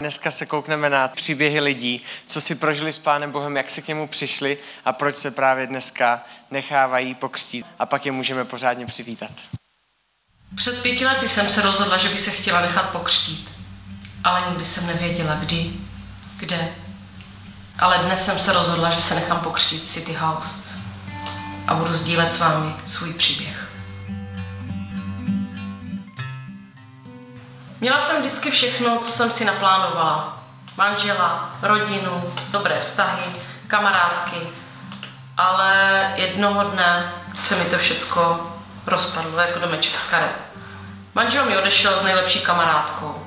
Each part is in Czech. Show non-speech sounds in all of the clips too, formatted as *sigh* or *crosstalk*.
Dneska se koukneme na příběhy lidí, co si prožili s Pánem Bohem, jak se k němu přišli a proč se právě dneska nechávají pokřtít. A pak je můžeme pořádně přivítat. Před pěti lety jsem se rozhodla, že by se chtěla nechat pokřtít. Ale nikdy jsem nevěděla, kdy, kde. Ale dnes jsem se rozhodla, že se nechám pokřtít v City House a budu sdílet s vámi svůj příběh. Měla jsem vždycky všechno, co jsem si naplánovala. Manžela, rodinu, dobré vztahy, kamarádky. Ale jednoho dne se mi to všecko rozpadlo jako domeček z karet. Manžel mi odešel s nejlepší kamarádkou.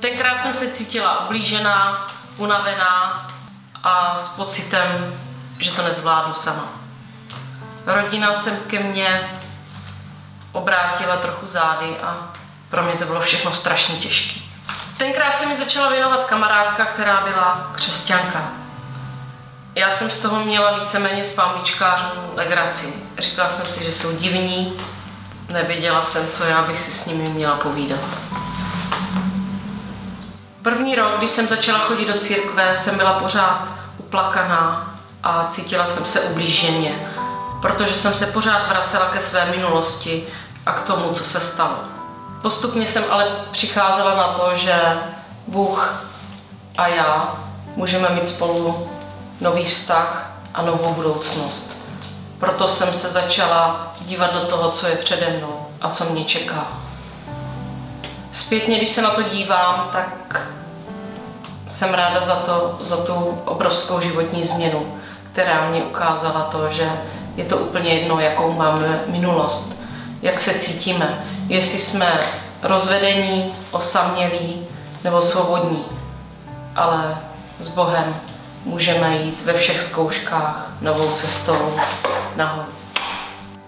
Tenkrát jsem se cítila ublížená, unavená a s pocitem, že to nezvládnu sama. Rodina se ke mně obrátila trochu zády a pro mě to bylo všechno strašně těžké. Tenkrát se mi začala věnovat kamarádka, která byla křesťanka. Já jsem z toho měla víceméně z pámičkářů legraci. Říkala jsem si, že jsou divní, nevěděla jsem, co já bych si s nimi měla povídat. První rok, když jsem začala chodit do církve, jsem byla pořád uplakaná a cítila jsem se ublíženě, protože jsem se pořád vracela ke své minulosti a k tomu, co se stalo. Postupně jsem ale přicházela na to, že Bůh a já můžeme mít spolu nový vztah a novou budoucnost. Proto jsem se začala dívat do toho, co je přede mnou a co mě čeká. Zpětně, když se na to dívám, tak jsem ráda za, to, za tu obrovskou životní změnu, která mě ukázala to, že je to úplně jedno, jakou máme minulost, jak se cítíme, jestli jsme rozvedení, osamělí nebo svobodní. Ale s Bohem můžeme jít ve všech zkouškách novou cestou nahoru.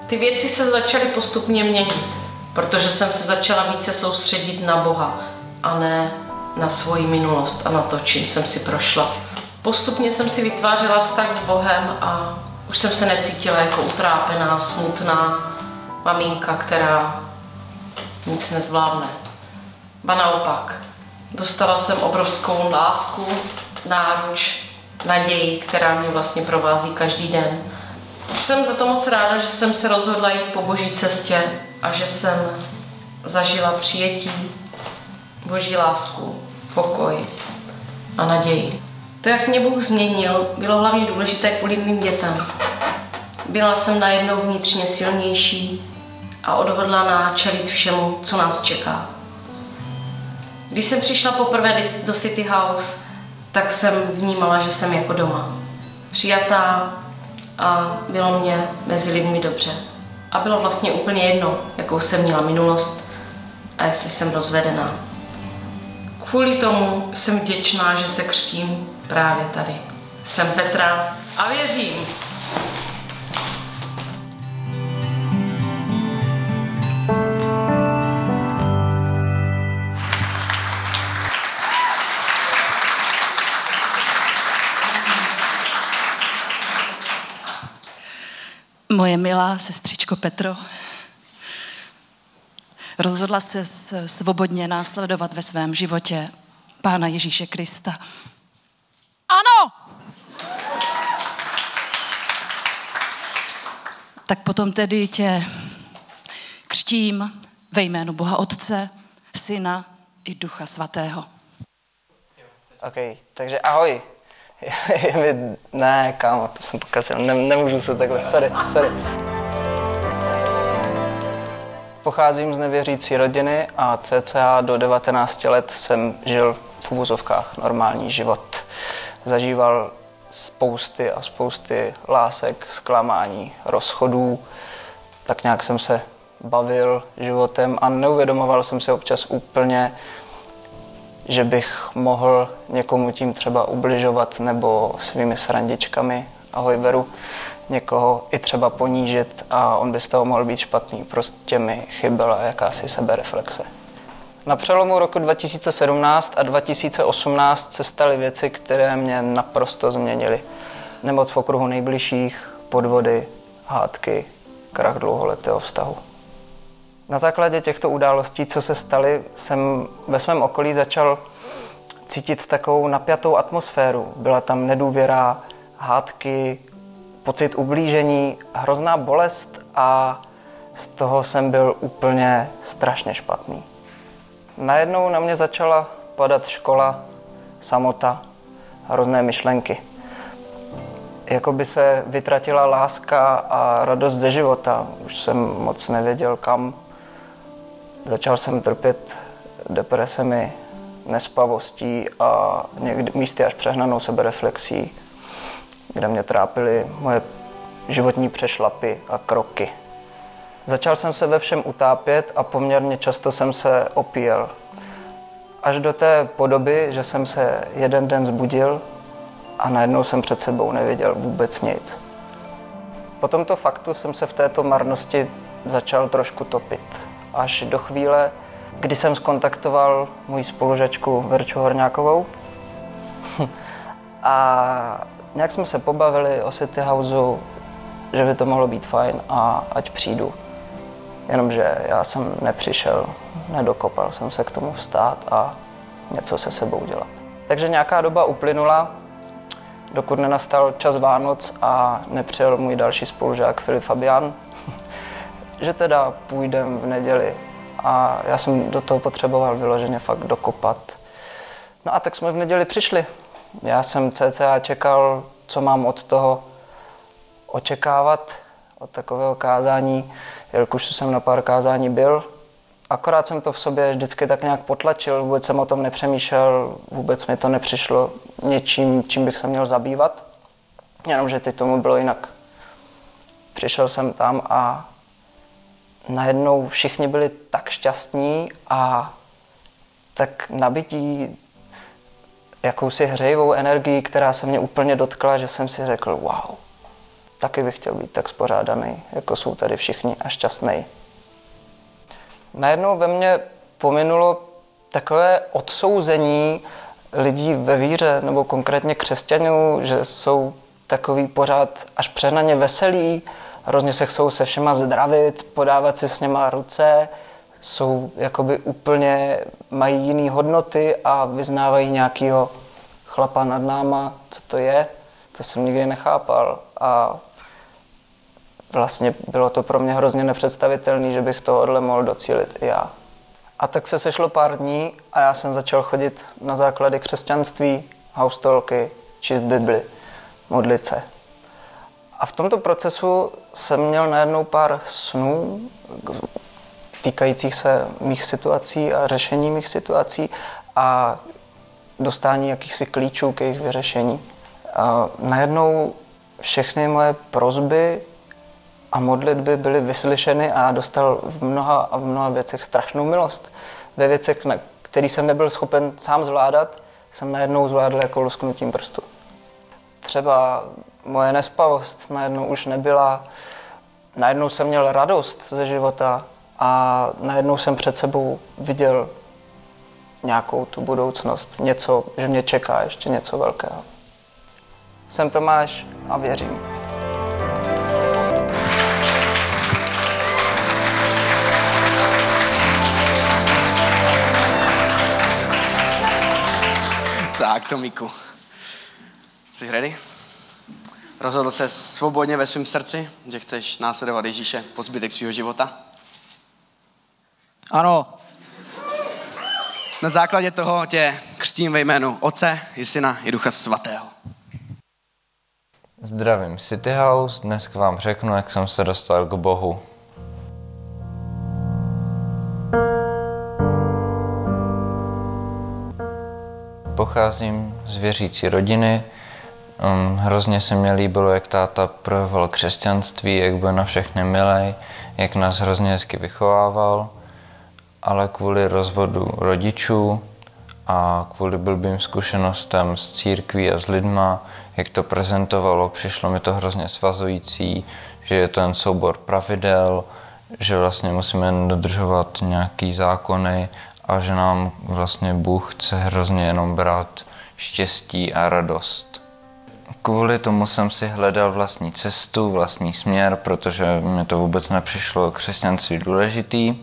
Ty věci se začaly postupně měnit, protože jsem se začala více soustředit na Boha a ne na svoji minulost a na to, čím jsem si prošla. Postupně jsem si vytvářela vztah s Bohem a už jsem se necítila jako utrápená, smutná maminka, která nic nezvládne. Ba naopak, dostala jsem obrovskou lásku, náruč, naději, která mě vlastně provází každý den. Jsem za to moc ráda, že jsem se rozhodla jít po boží cestě a že jsem zažila přijetí, boží lásku, pokoj a naději. To, jak mě Bůh změnil, bylo hlavně důležité kvůli mým dětem. Byla jsem najednou vnitřně silnější a odhodlaná čelit všemu, co nás čeká. Když jsem přišla poprvé do City House, tak jsem vnímala, že jsem jako doma. Přijatá a bylo mě mezi lidmi dobře. A bylo vlastně úplně jedno, jakou jsem měla minulost a jestli jsem rozvedená. Kvůli tomu jsem vděčná, že se křtím právě tady. Jsem Petra a věřím, Moje milá sestřičko Petro, rozhodla se svobodně následovat ve svém životě Pána Ježíše Krista. Ano! Tak potom tedy tě křtím ve jménu Boha Otce, Syna i Ducha Svatého. OK, takže ahoj. *laughs* ne, kámo, to jsem pokazil, ne, nemůžu se takhle, sorry, sorry. Pocházím z nevěřící rodiny a cca do 19 let jsem žil v úvozovkách normální život. Zažíval spousty a spousty lásek, zklamání, rozchodů. Tak nějak jsem se bavil životem a neuvědomoval jsem si občas úplně, že bych mohl někomu tím třeba ubližovat nebo svými srandičkami, ahoj beru, někoho i třeba ponížit a on by z toho mohl být špatný. Prostě mi chyběla jakási sebereflexe. Na přelomu roku 2017 a 2018 se staly věci, které mě naprosto změnily. Nemoc v okruhu nejbližších, podvody, hádky, krach dlouholetého vztahu. Na základě těchto událostí, co se staly, jsem ve svém okolí začal cítit takovou napjatou atmosféru. Byla tam nedůvěra, hádky, pocit ublížení, hrozná bolest a z toho jsem byl úplně strašně špatný. Najednou na mě začala padat škola, samota, hrozné myšlenky. Jako by se vytratila láska a radost ze života. Už jsem moc nevěděl kam. Začal jsem trpět depresemi, nespavostí a někdy místy až přehnanou sebereflexí, kde mě trápily moje životní přešlapy a kroky. Začal jsem se ve všem utápět a poměrně často jsem se opíjel. Až do té podoby, že jsem se jeden den zbudil a najednou jsem před sebou neviděl vůbec nic. Po tomto faktu jsem se v této marnosti začal trošku topit. Až do chvíle, kdy jsem skontaktoval můj spolužačku Verču Horňákovou *laughs* a nějak jsme se pobavili o City Houseu, že by to mohlo být fajn a ať přijdu. Jenomže já jsem nepřišel, nedokopal jsem se k tomu vstát a něco se sebou dělat. Takže nějaká doba uplynula, dokud nenastal čas Vánoc a nepřijel můj další spolužák Filip Fabian, *laughs* že teda půjdem v neděli a já jsem do toho potřeboval vyloženě fakt dokopat. No a tak jsme v neděli přišli. Já jsem cca čekal, co mám od toho očekávat, od takového kázání, jelikož jsem na pár kázání byl. Akorát jsem to v sobě vždycky tak nějak potlačil, vůbec jsem o tom nepřemýšlel, vůbec mi to nepřišlo něčím, čím bych se měl zabývat, jenomže teď tomu bylo jinak. Přišel jsem tam a najednou všichni byli tak šťastní a tak nabití jakousi hřejivou energií, která se mě úplně dotkla, že jsem si řekl, wow, taky bych chtěl být tak spořádaný, jako jsou tady všichni a šťastný. Najednou ve mně pominulo takové odsouzení lidí ve víře, nebo konkrétně křesťanů, že jsou takový pořád až přehnaně veselí, hrozně se chcou se všema zdravit, podávat si s něma ruce, jsou jakoby úplně, mají jiné hodnoty a vyznávají nějakého chlapa nad náma, co to je, to jsem nikdy nechápal a vlastně bylo to pro mě hrozně nepředstavitelné, že bych tohohle mohl docílit i já. A tak se sešlo pár dní a já jsem začal chodit na základy křesťanství, haustolky, číst Bibli, modlit se. V tomto procesu jsem měl najednou pár snů týkajících se mých situací a řešení mých situací a dostání jakýchsi klíčů k jejich vyřešení. A najednou všechny moje prozby a modlitby byly vyslyšeny a dostal v mnoha a v mnoha věcech strašnou milost. Ve věcech, na který jsem nebyl schopen sám zvládat, jsem najednou zvládl jako lusknutím prstu. Třeba moje nespavost najednou už nebyla, najednou jsem měl radost ze života a najednou jsem před sebou viděl nějakou tu budoucnost, něco, že mě čeká ještě něco velkého. Jsem Tomáš a věřím. Tak, Tomíku. Jsi ready? Rozhodl se svobodně ve svém srdci, že chceš následovat Ježíše po zbytek svého života? Ano. Na základě toho tě křtím ve jménu Otce, i Syna, i Ducha Svatého. Zdravím City House, dnes vám řeknu, jak jsem se dostal k Bohu. Pocházím z věřící rodiny, um, hrozně se mi líbilo, jak táta projevoval křesťanství, jak byl na všechny milej, jak nás hrozně hezky vychovával, ale kvůli rozvodu rodičů a kvůli blbým zkušenostem s církví a s lidma, jak to prezentovalo, přišlo mi to hrozně svazující, že je to jen soubor pravidel, že vlastně musíme dodržovat nějaký zákony a že nám vlastně Bůh chce hrozně jenom brát štěstí a radost. Kvůli tomu jsem si hledal vlastní cestu, vlastní směr, protože mi to vůbec nepřišlo křesťanství důležitý.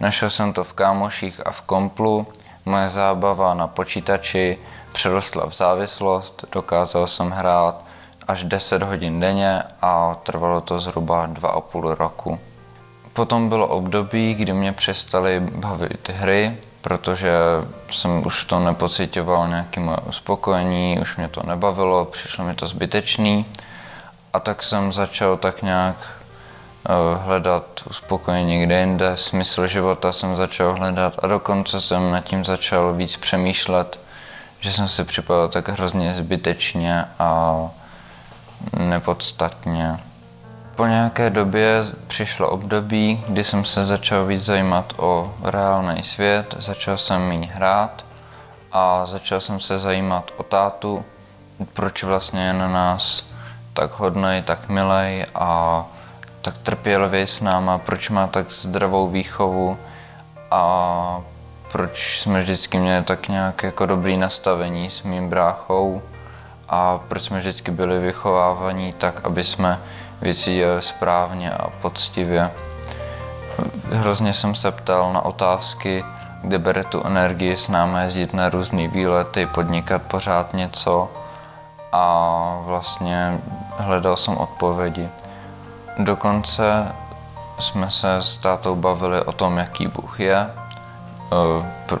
Našel jsem to v kámoších a v komplu, Moje zábava na počítači přerostla v závislost, dokázal jsem hrát až 10 hodin denně a trvalo to zhruba 2,5 roku. Potom bylo období, kdy mě přestaly bavit hry, protože jsem už to nepocitoval nějaké moje uspokojení, už mě to nebavilo, přišlo mi to zbytečný. A tak jsem začal tak nějak eh, hledat uspokojení někde jinde, smysl života jsem začal hledat a dokonce jsem nad tím začal víc přemýšlet, že jsem se připadal tak hrozně zbytečně a nepodstatně. Po nějaké době přišlo období, kdy jsem se začal víc zajímat o reálný svět, začal jsem méně hrát a začal jsem se zajímat o tátu, proč vlastně je na nás tak hodnej, tak milej a tak trpělivý s náma, proč má tak zdravou výchovu a proč jsme vždycky měli tak nějak jako dobrý nastavení s mým bráchou a proč jsme vždycky byli vychovávaní tak, aby jsme věci dělali správně a poctivě. Hrozně jsem se ptal na otázky, kde bere tu energii s námi jezdit na různé výlety, podnikat pořád něco a vlastně hledal jsem odpovědi. Dokonce jsme se s tátou bavili o tom, jaký Bůh je,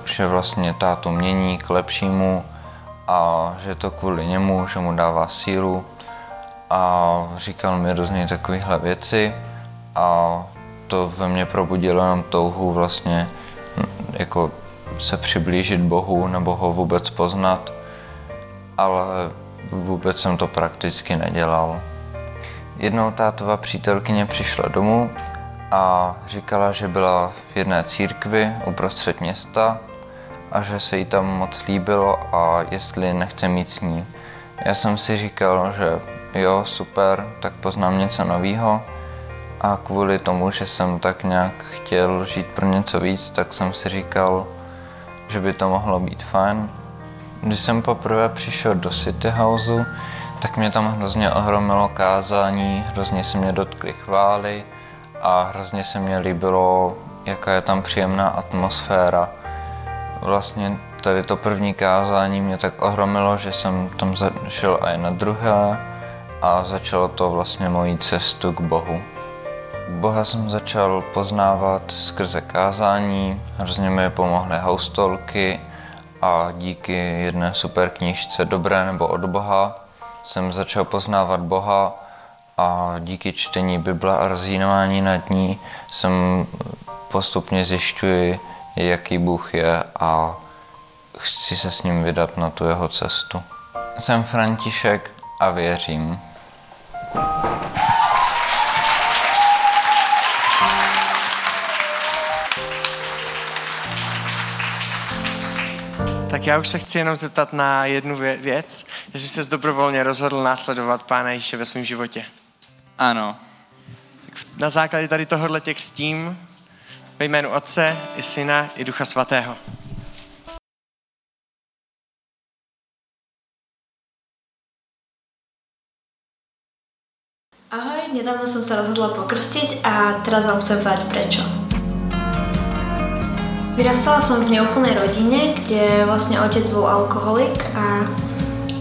že vlastně tátu mění k lepšímu a že to kvůli němu, že mu dává sílu a říkal mi různě takovéhle věci a to ve mně probudilo jenom touhu vlastně jako se přiblížit Bohu nebo ho vůbec poznat, ale vůbec jsem to prakticky nedělal. Jednou tátova přítelkyně přišla domů a říkala, že byla v jedné církvi uprostřed města a že se jí tam moc líbilo a jestli nechce mít s ní. Já jsem si říkal, že jo, super, tak poznám něco nového a kvůli tomu, že jsem tak nějak chtěl žít pro něco víc, tak jsem si říkal, že by to mohlo být fajn. Když jsem poprvé přišel do City Houseu, tak mě tam hrozně ohromilo kázání, hrozně se mě dotkly chvály a hrozně se mě líbilo, jaká je tam příjemná atmosféra. Vlastně tady to první kázání mě tak ohromilo, že jsem tam šel i na druhé a začalo to vlastně moji cestu k Bohu. Boha jsem začal poznávat skrze kázání, hrozně mi pomohly haustolky a díky jedné super knížce Dobré nebo od Boha jsem začal poznávat Boha a díky čtení Bible a razínování nad ní jsem postupně zjišťuji, jaký Bůh je a chci se s ním vydat na tu jeho cestu. Jsem František a věřím. Tak já už se chci jenom zeptat na jednu věc, jestli jsi dobrovolně rozhodl následovat Pána Ježíše ve svém životě. Ano. Na základě tady tohohle těch s tím ve jménu Otce i Syna i Ducha Svatého. Nedávno som sa rozhodla pokrstiť a teraz vám chcem povedať prečo. Vyrastala som v neúplnej rodine, kde vlastne otec bol alkoholik a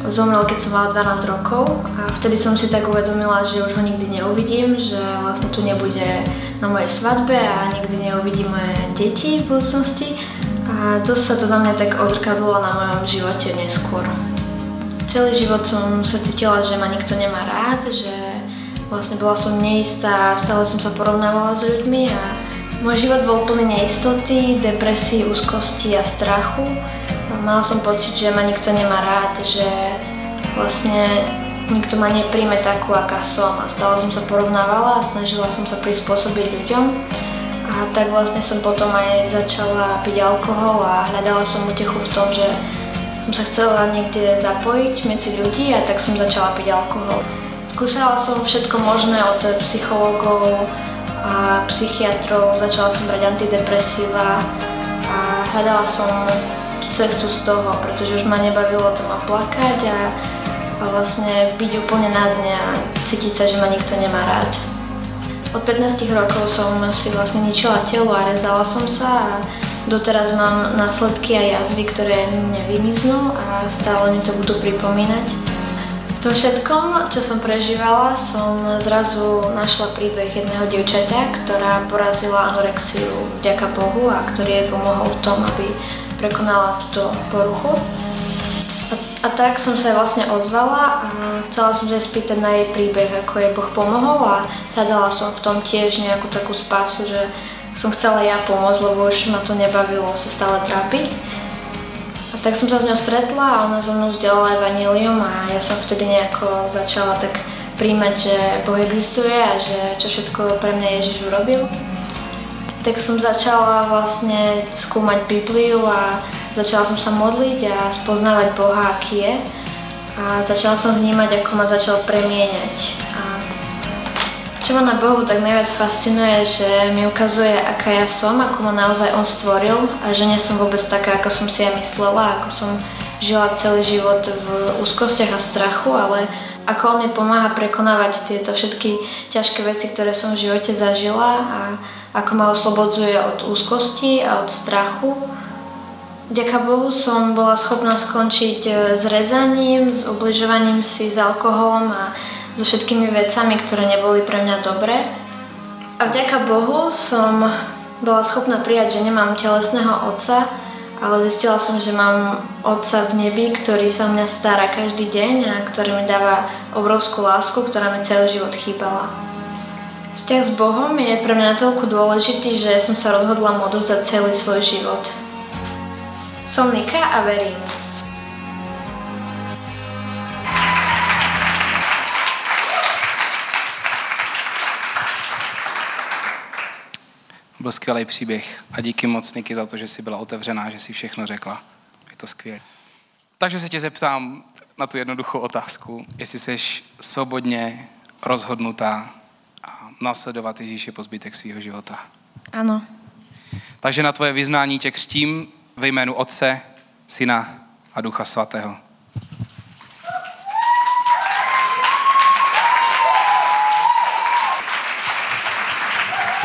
zomrel, keď som mala 12 rokov a vtedy som si tak uvedomila, že už ho nikdy neuvidím, že vlastne tu nebude na mojej svadbe a nikdy neuvidím moje deti v budúcnosti a dosť sa to na mňa tak ozrkadlo na mojom živote neskôr. Celý život som sa cítila, že ma nikto nemá rád, že Vlastne bola som neistá, stále som sa porovnávala s ľuďmi a môj život bol plný neistoty, depresí, úzkosti a strachu. Mala som pocit, že ma nikto nemá rád, že vlastne nikto ma nepríjme takú, aká som a stále som sa porovnávala a snažila som sa prispôsobiť ľuďom. A tak vlastne som potom aj začala piť alkohol a hľadala som utechu v tom, že som sa chcela niekde zapojiť medzi ľudí a tak som začala piť alkohol. Skúšala som všetko možné od psychologov a psychiatrov, začala som brať antidepresíva a hľadala som tú cestu z toho, pretože už ma nebavilo ma plakať a, a vlastne byť úplne na dne a cítiť sa, že ma nikto nemá rád. Od 15 rokov som si vlastne ničila telo a rezala som sa a doteraz mám následky a jazvy, ktoré nevymiznú a stále mi to budú pripomínať. Tom všetkom, čo som prežívala, som zrazu našla príbeh jedného dievčaťa, ktorá porazila anorexiu vďaka Bohu a ktorý jej pomohol v tom, aby prekonala túto poruchu. A, a tak som sa jej vlastne ozvala a chcela som sa spýtať na jej príbeh, ako jej Boh pomohol a hľadala som v tom tiež nejakú takú spásu, že som chcela ja pomôcť, lebo už ma to nebavilo sa stále trápiť. Tak som sa s ňou stretla a ona so mnou vzdielala evanílium a ja som vtedy nejako začala tak príjmať, že Boh existuje a že čo všetko pre mňa Ježiš urobil. Tak som začala vlastne skúmať Bibliu a začala som sa modliť a spoznávať Boha, aký je. A začala som vnímať, ako ma začal premieňať. Čo ma na Bohu tak najviac fascinuje, že mi ukazuje, aká ja som, ako ma naozaj On stvoril a že nie som vôbec taká, ako som si ja myslela, ako som žila celý život v úzkostiach a strachu, ale ako On mi pomáha prekonávať tieto všetky ťažké veci, ktoré som v živote zažila a ako ma oslobodzuje od úzkosti a od strachu. Vďaka Bohu som bola schopná skončiť s rezaním, s ubližovaním si, s alkoholom a so všetkými vecami, ktoré neboli pre mňa dobré. A vďaka Bohu som bola schopná prijať, že nemám telesného otca, ale zistila som, že mám otca v nebi, ktorý sa o mňa stará každý deň a ktorý mi dáva obrovskú lásku, ktorá mi celý život chýbala. Vzťah s Bohom je pre mňa natoľko dôležitý, že som sa rozhodla mu odozdať celý svoj život. Som Nika a verím. Byl skvělý příběh a díky moc Niky za to, že jsi byla otevřená, že jsi všechno řekla. Je to skvělé. Takže se tě zeptám na tu jednoduchou otázku, jestli jsi svobodně rozhodnutá a následovat Ježíše po zbytek svého života. Ano. Takže na tvoje vyznání tě křtím ve jménu Otce, Syna a Ducha Svatého.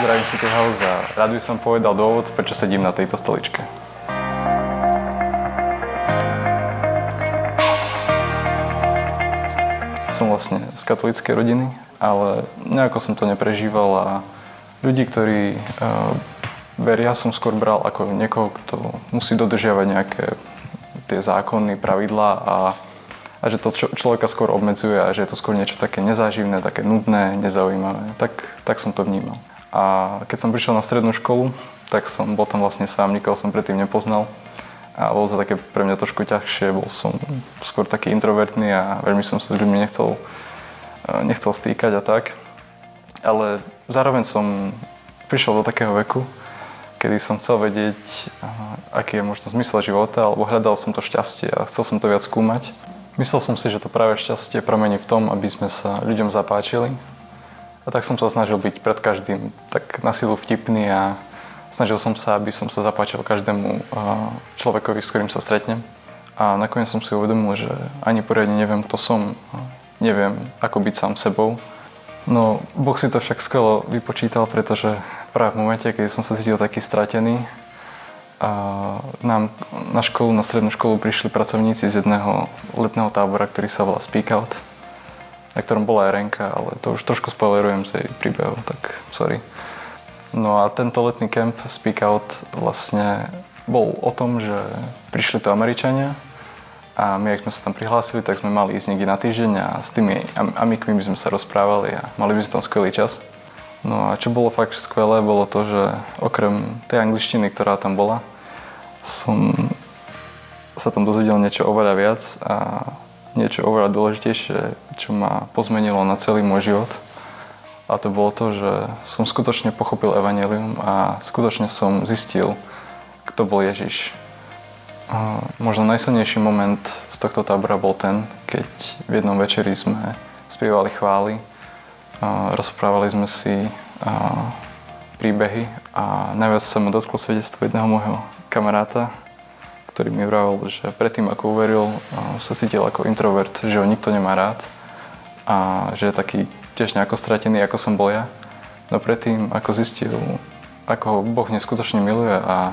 Zdravím si House a rád by som povedal dôvod, prečo sedím na tejto stoličke. Som vlastne z katolíckej rodiny, ale nejako som to neprežíval a ľudí, ktorí uh, veria, som skôr bral ako niekoho, kto musí dodržiavať nejaké tie zákony, pravidlá a, a že to človeka skôr obmedzuje a že je to skôr niečo také nezáživné, také nudné, nezaujímavé. Tak, tak som to vnímal. A keď som prišiel na strednú školu, tak som bol tam vlastne sám, nikoho som predtým nepoznal. A bolo to také pre mňa trošku ťažšie, bol som skôr taký introvertný a veľmi som sa s ľuďmi nechcel, e, nechcel stýkať a tak. Ale zároveň som prišiel do takého veku, kedy som chcel vedieť, e, aký je možno zmysel života, alebo hľadal som to šťastie a chcel som to viac skúmať. Myslel som si, že to práve šťastie pramení v tom, aby sme sa ľuďom zapáčili, a tak som sa snažil byť pred každým tak na silu vtipný a snažil som sa, aby som sa zapáčil každému človekovi, s ktorým sa stretnem. A nakoniec som si uvedomil, že ani poriadne neviem, kto som, neviem, ako byť sám sebou. No, Boh si to však skvelo vypočítal, pretože práve v momente, keď som sa cítil taký stratený, a nám na školu, na strednú školu prišli pracovníci z jedného letného tábora, ktorý sa volá Speak Out na ktorom bola aj Renka, ale to už trošku spoilerujem z jej príbehu, tak sorry. No a tento letný kemp Speak Out vlastne bol o tom, že prišli tu Američania a my, ak sme sa tam prihlásili, tak sme mali ísť niekde na týždeň a s tými amikmi by sme sa rozprávali a mali by sme tam skvelý čas. No a čo bolo fakt skvelé, bolo to, že okrem tej angličtiny, ktorá tam bola, som sa tam dozvedel niečo oveľa viac a niečo oveľa dôležitejšie, čo ma pozmenilo na celý môj život. A to bolo to, že som skutočne pochopil Evangelium a skutočne som zistil, kto bol Ježiš. Možno najsilnejší moment z tohto tábora bol ten, keď v jednom večeri sme spievali chvály, rozprávali sme si príbehy a najviac sa ma dotklo svedectvo jedného môjho kamaráta, ktorý mi vravel, že predtým ako uveril, sa cítil ako introvert, že ho nikto nemá rád a že je taký tiež nejako stratený, ako som bol ja. No predtým, ako zistil, ako ho Boh neskutočne miluje a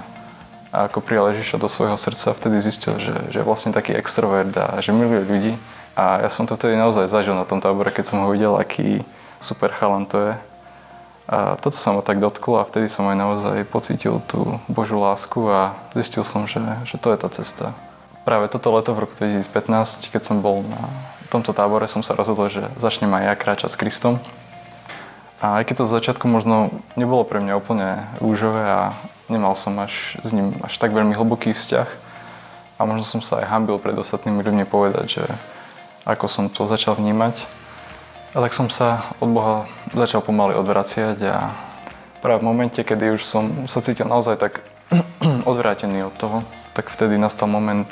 a ako prijal Ježiša do svojho srdca, vtedy zistil, že, že je vlastne taký extrovert a že miluje ľudí. A ja som to vtedy naozaj zažil na tom tábore, keď som ho videl, aký super chalan to je. A toto sa ma tak dotklo a vtedy som aj naozaj pocítil tú Božú lásku a zistil som, že, že to je tá cesta. Práve toto leto v roku 2015, keď som bol na tomto tábore, som sa rozhodol, že začnem aj ja kráčať s Kristom. A aj keď to z začiatku možno nebolo pre mňa úplne rúžové a nemal som až s ním až tak veľmi hlboký vzťah, a možno som sa aj hambil pred ostatnými ľuďmi povedať, že ako som to začal vnímať. A tak som sa od Boha začal pomaly odvraciať a práve v momente, kedy už som sa cítil naozaj tak *clears throat* odvrátený od toho, tak vtedy nastal moment,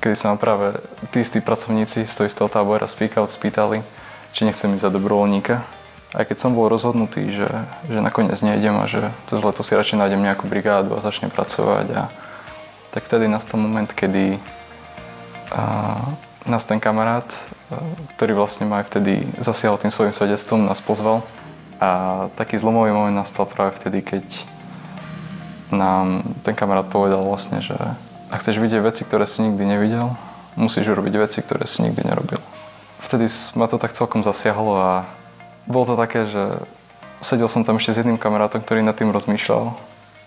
kedy sa ma práve tí istí pracovníci z toho istého tábora Speak Out spýtali, či nechcem ísť za dobrovoľníka. Aj keď som bol rozhodnutý, že, že nakoniec nejdem a že cez leto si radšej nájdem nejakú brigádu a začnem pracovať. A, tak vtedy nastal moment, kedy a, nás ten kamarát, e, ktorý vlastne ma aj vtedy zasiahol tým svojim svedectvom, nás pozval. A taký zlomový moment nastal práve vtedy, keď nám ten kamarát povedal vlastne, že ak chceš vidieť veci, ktoré si nikdy nevidel, musíš urobiť veci, ktoré si nikdy nerobil. Vtedy ma to tak celkom zasiahlo a bolo to také, že sedel som tam ešte s jedným kamarátom, ktorý nad tým rozmýšľal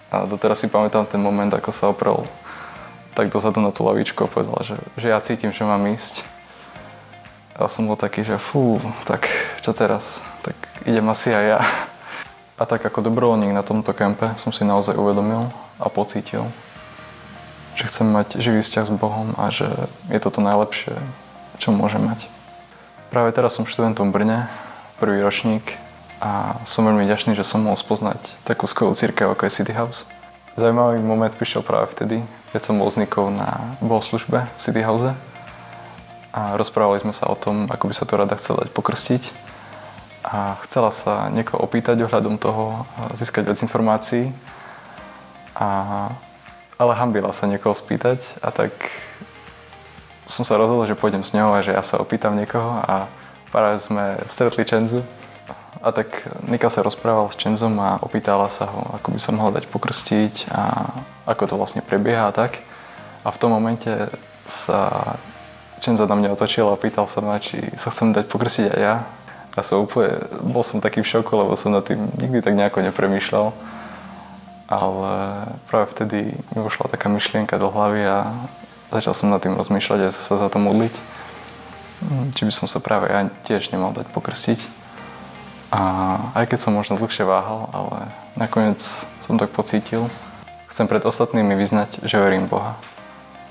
a doteraz si pamätám ten moment, ako sa oprel tak dozadu na tú lavičku a povedal, že, že ja cítim, že mám ísť. A som bol taký, že fú, tak čo teraz? Tak idem asi aj ja. A tak ako dobrovoľník na tomto kempe som si naozaj uvedomil a pocítil, že chcem mať živý vzťah s Bohom a že je to to najlepšie, čo môžem mať. Práve teraz som študentom v Brne, prvý ročník a som veľmi ďačný, že som mohol spoznať takú skvelú církev, ako je City House. Zajímavý moment prišiel práve vtedy, keď som bol s Nikou na bohoslužbe v City House a rozprávali sme sa o tom, ako by sa to rada chcela dať pokrstiť. A chcela sa niekoho opýtať ohľadom toho, získať viac informácií, a, ale hambila sa niekoho spýtať a tak som sa rozhodol, že pôjdem s ňou a že ja sa opýtam niekoho a práve sme stretli Čenzu a tak Nika sa rozprával s Čenzom a opýtala sa ho, ako by som mohol dať pokrstiť a ako to vlastne prebieha a tak. A v tom momente sa Čenza na mňa otočil a pýtal sa ma, či sa chcem dať pokrstiť aj ja. A som úplne, bol som taký v šoku, lebo som na tým nikdy tak nejako nepremýšľal. Ale práve vtedy mi vošla taká myšlienka do hlavy a začal som nad tým rozmýšľať a sa za to modliť. Či by som sa práve ja tiež nemal dať pokrstiť. A aj keď som možno dlhšie váhal, ale nakoniec som tak pocítil, chcem pred ostatnými vyznať, že verím Boha.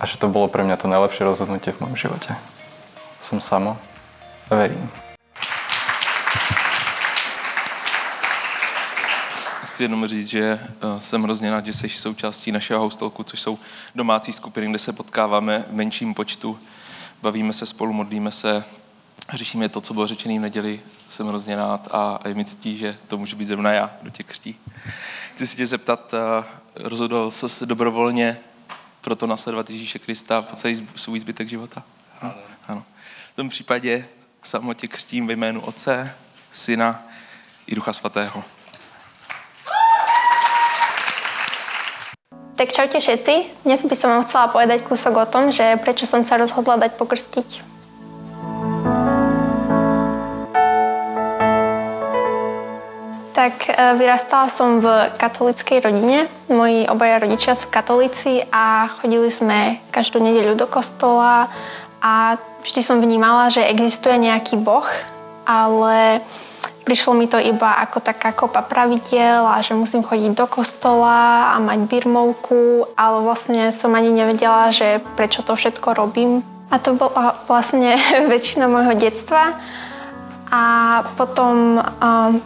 A že to bolo pre mňa to najlepšie rozhodnutie v mojom živote. Som samo a verím. chci jenom říct, že eh, jsem hrozně rád, že jsi součástí našeho hostolku, což jsou domácí skupiny, kde se potkáváme v menším počtu, bavíme se spolu, modlíme se, řešíme to, co bylo řečené v neděli. Jsem hrozně rád a je mi ctí, že to může být zrovna já, do těch křtí. Chci se tě zeptat, eh, rozhodl jsi se dobrovolně pro to nasledovat Ježíše Krista po celý svůj zbytek života? Ano. ano. V tom případě samo tě křtím ve jménu Otce, Syna i Ducha Svatého. Tak čaute všetci. Dnes by som vám chcela povedať kúsok o tom, že prečo som sa rozhodla dať pokrstiť. Tak e, vyrastala som v katolickej rodine. Moji obaja rodičia sú katolíci a chodili sme každú nedeľu do kostola a vždy som vnímala, že existuje nejaký boh, ale prišlo mi to iba ako taká kopa pravidel a že musím chodiť do kostola a mať birmovku, ale vlastne som ani nevedela, že prečo to všetko robím. A to bola vlastne *laughs* väčšina môjho detstva. A potom um,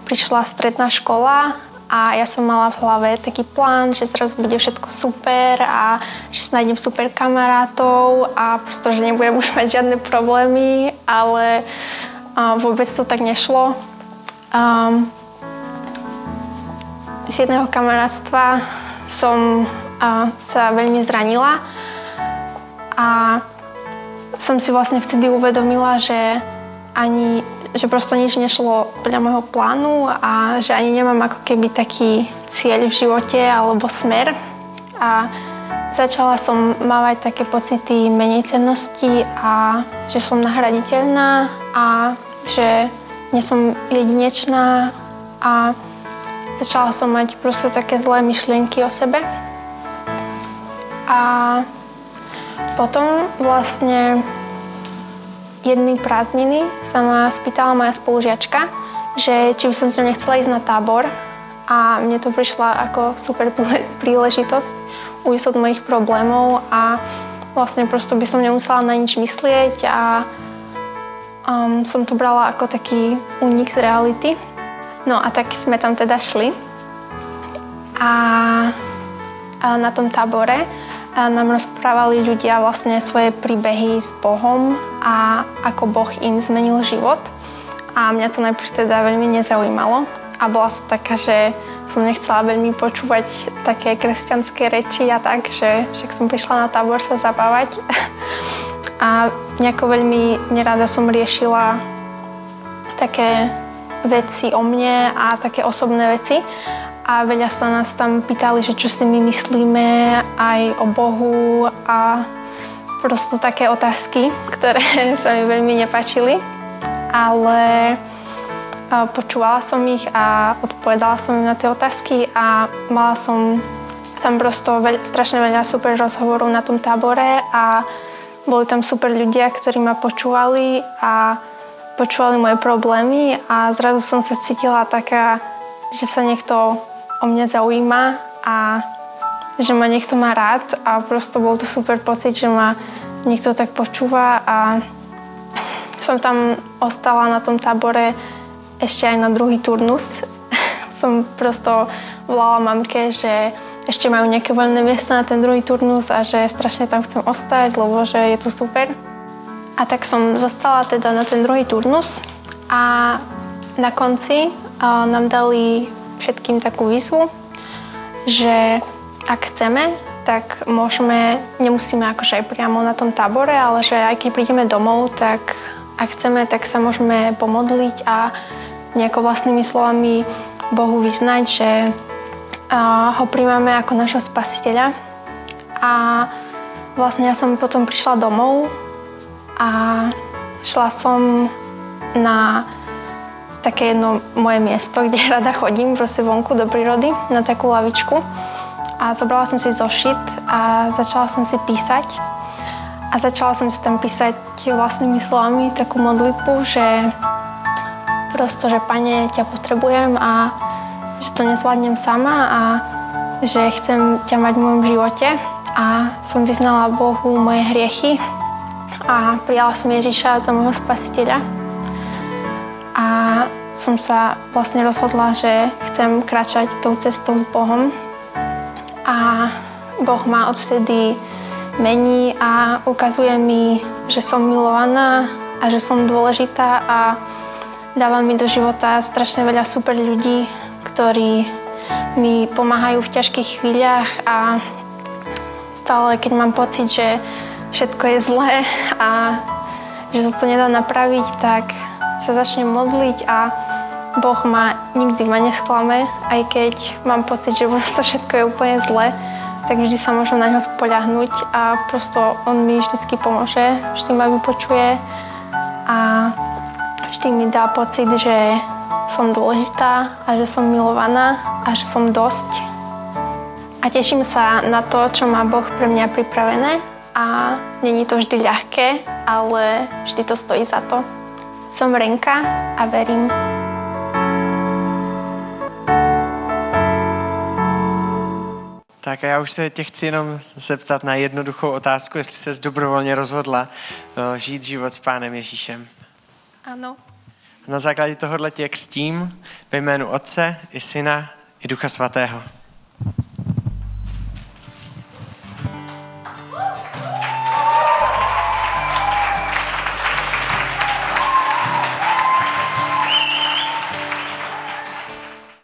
prišla stredná škola a ja som mala v hlave taký plán, že zrazu bude všetko super a že si nájdem super kamarátov a prosto, že nebudem už mať žiadne problémy, ale uh, vôbec to tak nešlo. Um, z jedného kamarátstva som uh, sa veľmi zranila a som si vlastne vtedy uvedomila, že ani že prosto nič nešlo podľa môjho plánu a že ani nemám ako keby taký cieľ v živote alebo smer. A Začala som mávať také pocity menej cennosti a že som nahraditeľná a že nie som jedinečná a začala som mať proste také zlé myšlienky o sebe. A potom vlastne jedný prázdniny sa ma spýtala moja spolužiačka, že či by som si nechcela ísť na tábor a mne to prišla ako super príležitosť ujsť od mojich problémov a vlastne prosto by som nemusela na nič myslieť a um, som to brala ako taký únik z reality. No a tak sme tam teda šli a, a na tom tábore nám rozprávali ľudia vlastne svoje príbehy s Bohom a ako Boh im zmenil život. A mňa to najprv teda veľmi nezaujímalo a bola som taká, že som nechcela veľmi počúvať také kresťanské reči a tak, že však som prišla na tábor sa zabávať. *laughs* A nejako veľmi nerada som riešila také veci o mne a také osobné veci. A veľa sa nás tam pýtali, že čo si my myslíme aj o Bohu a prosto také otázky, ktoré sa *laughs* mi veľmi nepačili. Ale počúvala som ich a odpovedala som na tie otázky a mala som tam prosto veľ, strašne veľa super rozhovorov na tom tábore a boli tam super ľudia, ktorí ma počúvali a počúvali moje problémy a zrazu som sa cítila taká, že sa niekto o mňa zaujíma a že ma niekto má rád a prosto bol to super pocit, že ma niekto tak počúva a som tam ostala na tom tábore ešte aj na druhý turnus. *laughs* som prosto volala mamke, že ešte majú nejaké voľné miesta na ten druhý turnus a že strašne tam chcem ostať, lebo že je to super. A tak som zostala teda na ten druhý turnus a na konci uh, nám dali všetkým takú výzvu, že ak chceme, tak môžeme, nemusíme akože aj priamo na tom tábore, ale že aj keď prídeme domov, tak ak chceme, tak sa môžeme pomodliť a nejako vlastnými slovami Bohu vyznať, že ho príjmame ako našho spasiteľa. A vlastne ja som potom prišla domov a šla som na také jedno moje miesto, kde *laughs* rada chodím, proste vonku do prírody, na takú lavičku. A zobrala som si zošit a začala som si písať. A začala som si tam písať vlastnými slovami takú modlitbu, že prosto, že pane, ťa potrebujem a že to nezvládnem sama a že chcem ťa mať v mojom živote a som vyznala Bohu moje hriechy a prijala som Ježiša za môjho spasiteľa som sa vlastne rozhodla, že chcem kráčať tou cestou s Bohom a Boh ma odvtedy mení a ukazuje mi, že som milovaná a že som dôležitá a Dáva mi do života strašne veľa super ľudí, ktorí mi pomáhajú v ťažkých chvíľach a stále, keď mám pocit, že všetko je zlé a že sa to nedá napraviť, tak sa začnem modliť a Boh ma nikdy ma nesklame, aj keď mám pocit, že *laughs* prosto všetko je úplne zlé, tak vždy sa môžem na ňo spoľahnúť a prosto on mi vždycky pomôže, vždy ma vypočuje a vždy mi dá pocit, že som dôležitá a že som milovaná a že som dosť. A teším sa na to, čo má Boh pre mňa pripravené a není to vždy ľahké, ale vždy to stojí za to. Som Renka a verím. Tak a já už se tě chci jenom zeptat na jednoduchou otázku, jestli se dobrovolně rozhodla eh, žít život s Pánem Ježíšem. Ano. Na základě tohohle tě křtím ve jménu Otce i Syna i Ducha Svatého.